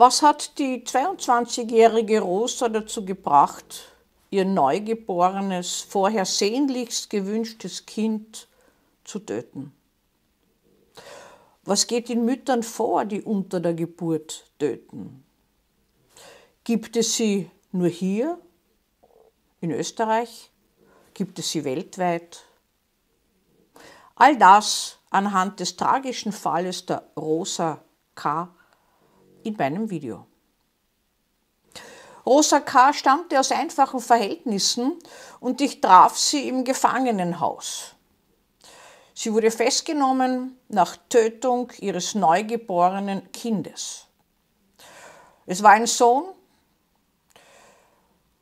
Was hat die 22-jährige Rosa dazu gebracht, ihr neugeborenes, vorher sehnlichst gewünschtes Kind zu töten? Was geht den Müttern vor, die unter der Geburt töten? Gibt es sie nur hier in Österreich? Gibt es sie weltweit? All das anhand des tragischen Falles der Rosa K. in meinem Video. Rosa K. stammte aus einfachen Verhältnissen und ich traf sie im Gefangenenhaus. Sie wurde festgenommen nach Tötung ihres neugeborenen Kindes. Es war ein Sohn.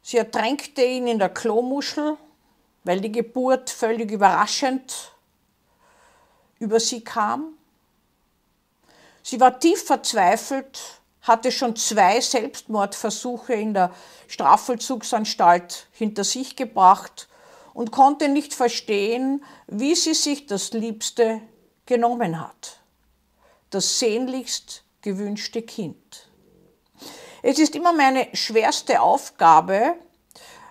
Sie ertränkte ihn in der Klomuschel, weil die Geburt völlig überraschend über sie kam. Sie war tief verzweifelt, hatte schon zwei Selbstmordversuche in der Strafvollzugsanstalt hinter sich gebracht und konnte nicht verstehen, wie sie sich das Liebste genommen hat. Das sehnlichst gewünschte Kind. Es ist immer meine schwerste Aufgabe,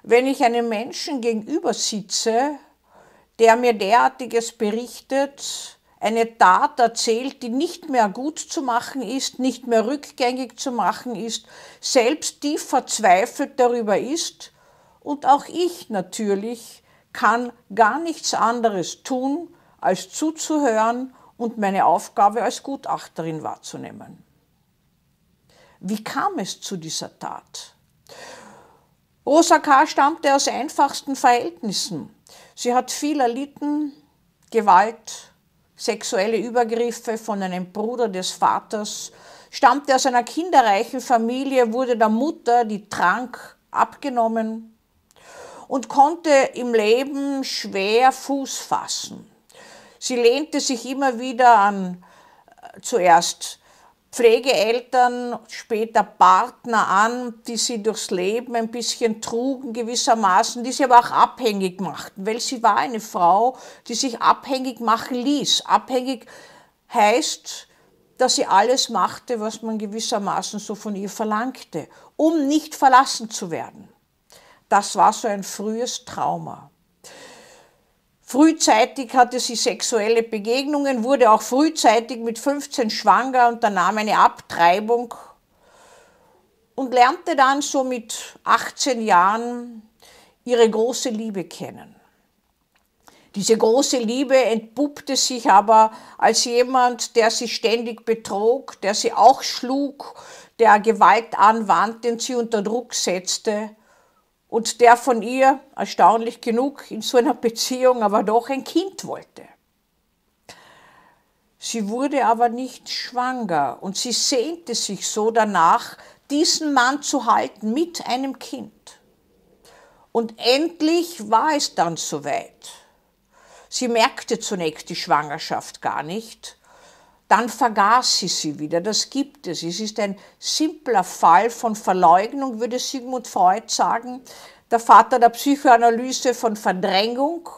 wenn ich einem Menschen gegenüber sitze, der mir derartiges berichtet, eine Tat erzählt, die nicht mehr gut zu machen ist, nicht mehr rückgängig zu machen ist, selbst tief verzweifelt darüber ist und auch ich natürlich kann gar nichts anderes tun, als zuzuhören und meine Aufgabe als Gutachterin wahrzunehmen. Wie kam es zu dieser Tat? Rosa K. stammte aus einfachsten Verhältnissen. Sie hat viel erlitten, Gewalt, sexuelle Übergriffe von einem Bruder des Vaters, stammte aus einer kinderreichen Familie, wurde der Mutter die Trank abgenommen und konnte im Leben schwer Fuß fassen. Sie lehnte sich immer wieder an äh, zuerst Pflegeeltern, später Partner an, die sie durchs Leben ein bisschen trugen gewissermaßen, die sie aber auch abhängig machten, weil sie war eine Frau, die sich abhängig machen ließ. Abhängig heißt, dass sie alles machte, was man gewissermaßen so von ihr verlangte, um nicht verlassen zu werden. Das war so ein frühes Trauma. Frühzeitig hatte sie sexuelle Begegnungen, wurde auch frühzeitig mit 15 schwanger, unternahm eine Abtreibung und lernte dann so mit 18 Jahren ihre große Liebe kennen. Diese große Liebe entpuppte sich aber als jemand, der sie ständig betrog, der sie auch schlug, der Gewalt anwandte und sie unter Druck setzte und der von ihr, erstaunlich genug, in so einer Beziehung aber doch ein Kind wollte. Sie wurde aber nicht schwanger und sie sehnte sich so danach, diesen Mann zu halten mit einem Kind. Und endlich war es dann soweit. Sie merkte zunächst die Schwangerschaft gar nicht dann vergaß sie sie wieder. Das gibt es. Es ist ein simpler Fall von Verleugnung, würde Sigmund Freud sagen, der Vater der Psychoanalyse von Verdrängung.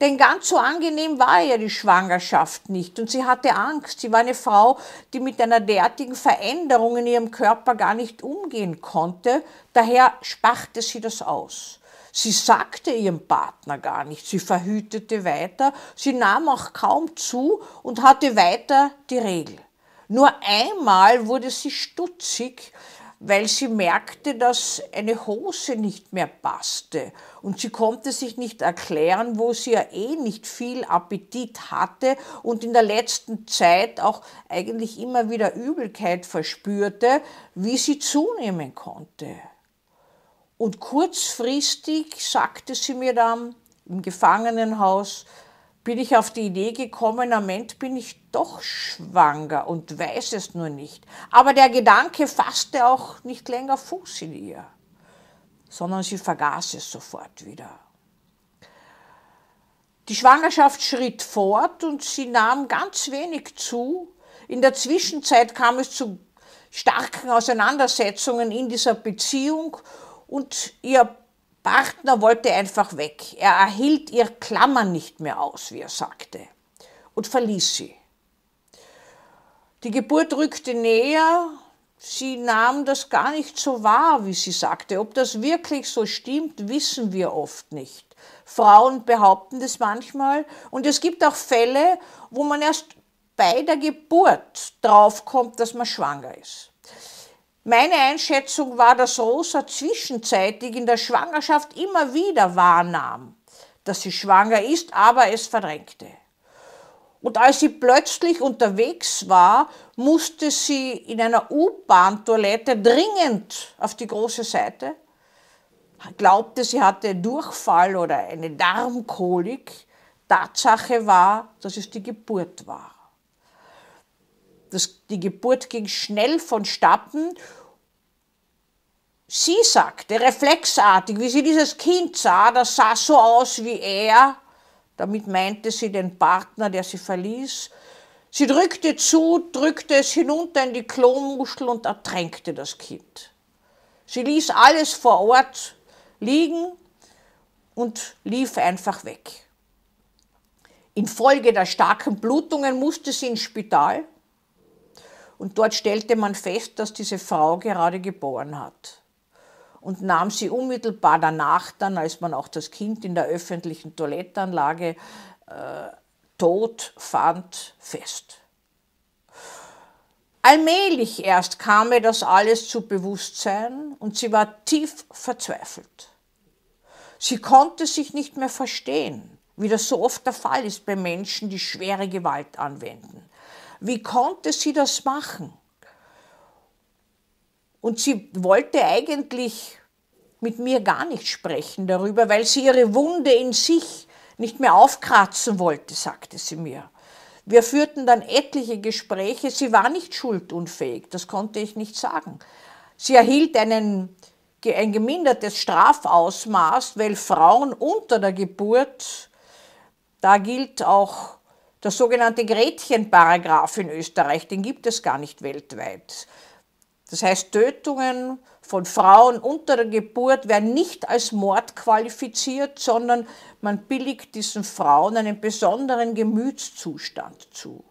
Denn ganz so angenehm war ja die Schwangerschaft nicht und sie hatte Angst. Sie war eine Frau, die mit einer derartigen Veränderung in ihrem Körper gar nicht umgehen konnte. Daher spachte sie das aus. Sie sagte ihrem Partner gar nicht, sie verhütete weiter, sie nahm auch kaum zu und hatte weiter die Regel. Nur einmal wurde sie stutzig, weil sie merkte, dass eine Hose nicht mehr passte und sie konnte sich nicht erklären, wo sie ja eh nicht viel Appetit hatte und in der letzten Zeit auch eigentlich immer wieder Übelkeit verspürte, wie sie zunehmen konnte. Und kurzfristig sagte sie mir dann im Gefangenenhaus, bin ich auf die Idee gekommen, am Ende bin ich doch schwanger und weiß es nur nicht. Aber der Gedanke fasste auch nicht länger Fuß in ihr, sondern sie vergaß es sofort wieder. Die Schwangerschaft schritt fort und sie nahm ganz wenig zu. In der Zwischenzeit kam es zu starken Auseinandersetzungen in dieser Beziehung und ihr Partner wollte einfach weg. Er erhielt ihr Klammern nicht mehr aus, wie er sagte, und verließ sie. Die Geburt rückte näher, sie nahm das gar nicht so wahr, wie sie sagte. Ob das wirklich so stimmt, wissen wir oft nicht. Frauen behaupten das manchmal. Und es gibt auch Fälle, wo man erst bei der Geburt draufkommt, dass man schwanger ist. Meine Einschätzung war, dass Rosa zwischenzeitig in der Schwangerschaft immer wieder wahrnahm, dass sie schwanger ist, aber es verdrängte. Und als sie plötzlich unterwegs war, musste sie in einer U-Bahn-Toilette dringend auf die große Seite, glaubte, sie hatte Durchfall oder eine Darmkolik. Tatsache war, dass es die Geburt war. Das, die Geburt ging schnell vonstatten. Sie sagte reflexartig, wie sie dieses Kind sah, das sah so aus wie er, damit meinte sie den Partner, der sie verließ. Sie drückte zu, drückte es hinunter in die Klomuschel und ertränkte das Kind. Sie ließ alles vor Ort liegen und lief einfach weg. Infolge der starken Blutungen musste sie ins Spital und dort stellte man fest, dass diese Frau gerade geboren hat und nahm sie unmittelbar danach dann, als man auch das Kind in der öffentlichen Toilettenanlage äh, tot fand, fest. Allmählich erst kam ihr das alles zu Bewusstsein und sie war tief verzweifelt. Sie konnte sich nicht mehr verstehen, wie das so oft der Fall ist bei Menschen, die schwere Gewalt anwenden. Wie konnte sie das machen? Und sie wollte eigentlich mit mir gar nicht sprechen darüber, weil sie ihre Wunde in sich nicht mehr aufkratzen wollte, sagte sie mir. Wir führten dann etliche Gespräche. Sie war nicht schuldunfähig, das konnte ich nicht sagen. Sie erhielt einen, ein gemindertes Strafausmaß, weil Frauen unter der Geburt, da gilt auch der sogenannte Gretchenparagraph in Österreich, den gibt es gar nicht weltweit. Das heißt, Tötungen von Frauen unter der Geburt werden nicht als Mord qualifiziert, sondern man billigt diesen Frauen einen besonderen Gemütszustand zu.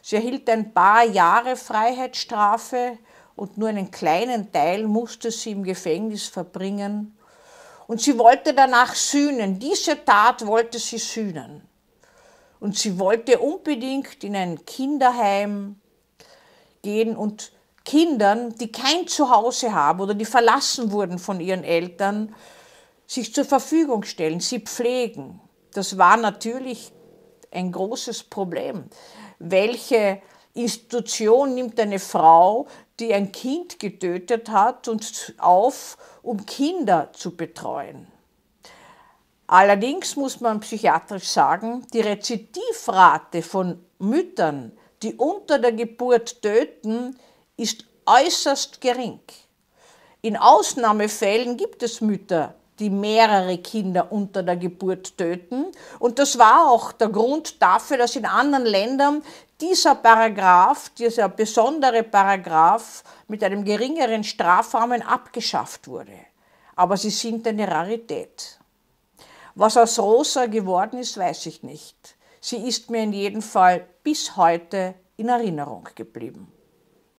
Sie erhielt ein paar Jahre Freiheitsstrafe und nur einen kleinen Teil musste sie im Gefängnis verbringen. Und sie wollte danach sühnen. Diese Tat wollte sie sühnen. Und sie wollte unbedingt in ein Kinderheim gehen und Kindern, die kein Zuhause haben oder die verlassen wurden von ihren Eltern, sich zur Verfügung stellen, sie pflegen. Das war natürlich ein großes Problem. Welche Institution nimmt eine Frau, die ein Kind getötet hat, und auf, um Kinder zu betreuen? Allerdings muss man psychiatrisch sagen, die Rezidivrate von Müttern, die unter der Geburt töten, ist äußerst gering. In Ausnahmefällen gibt es Mütter, die mehrere Kinder unter der Geburt töten. Und das war auch der Grund dafür, dass in anderen Ländern dieser Paragraph, dieser besondere Paragraph mit einem geringeren Strafrahmen abgeschafft wurde. Aber sie sind eine Rarität. Was aus Rosa geworden ist, weiß ich nicht. Sie ist mir in jedem Fall bis heute in Erinnerung geblieben.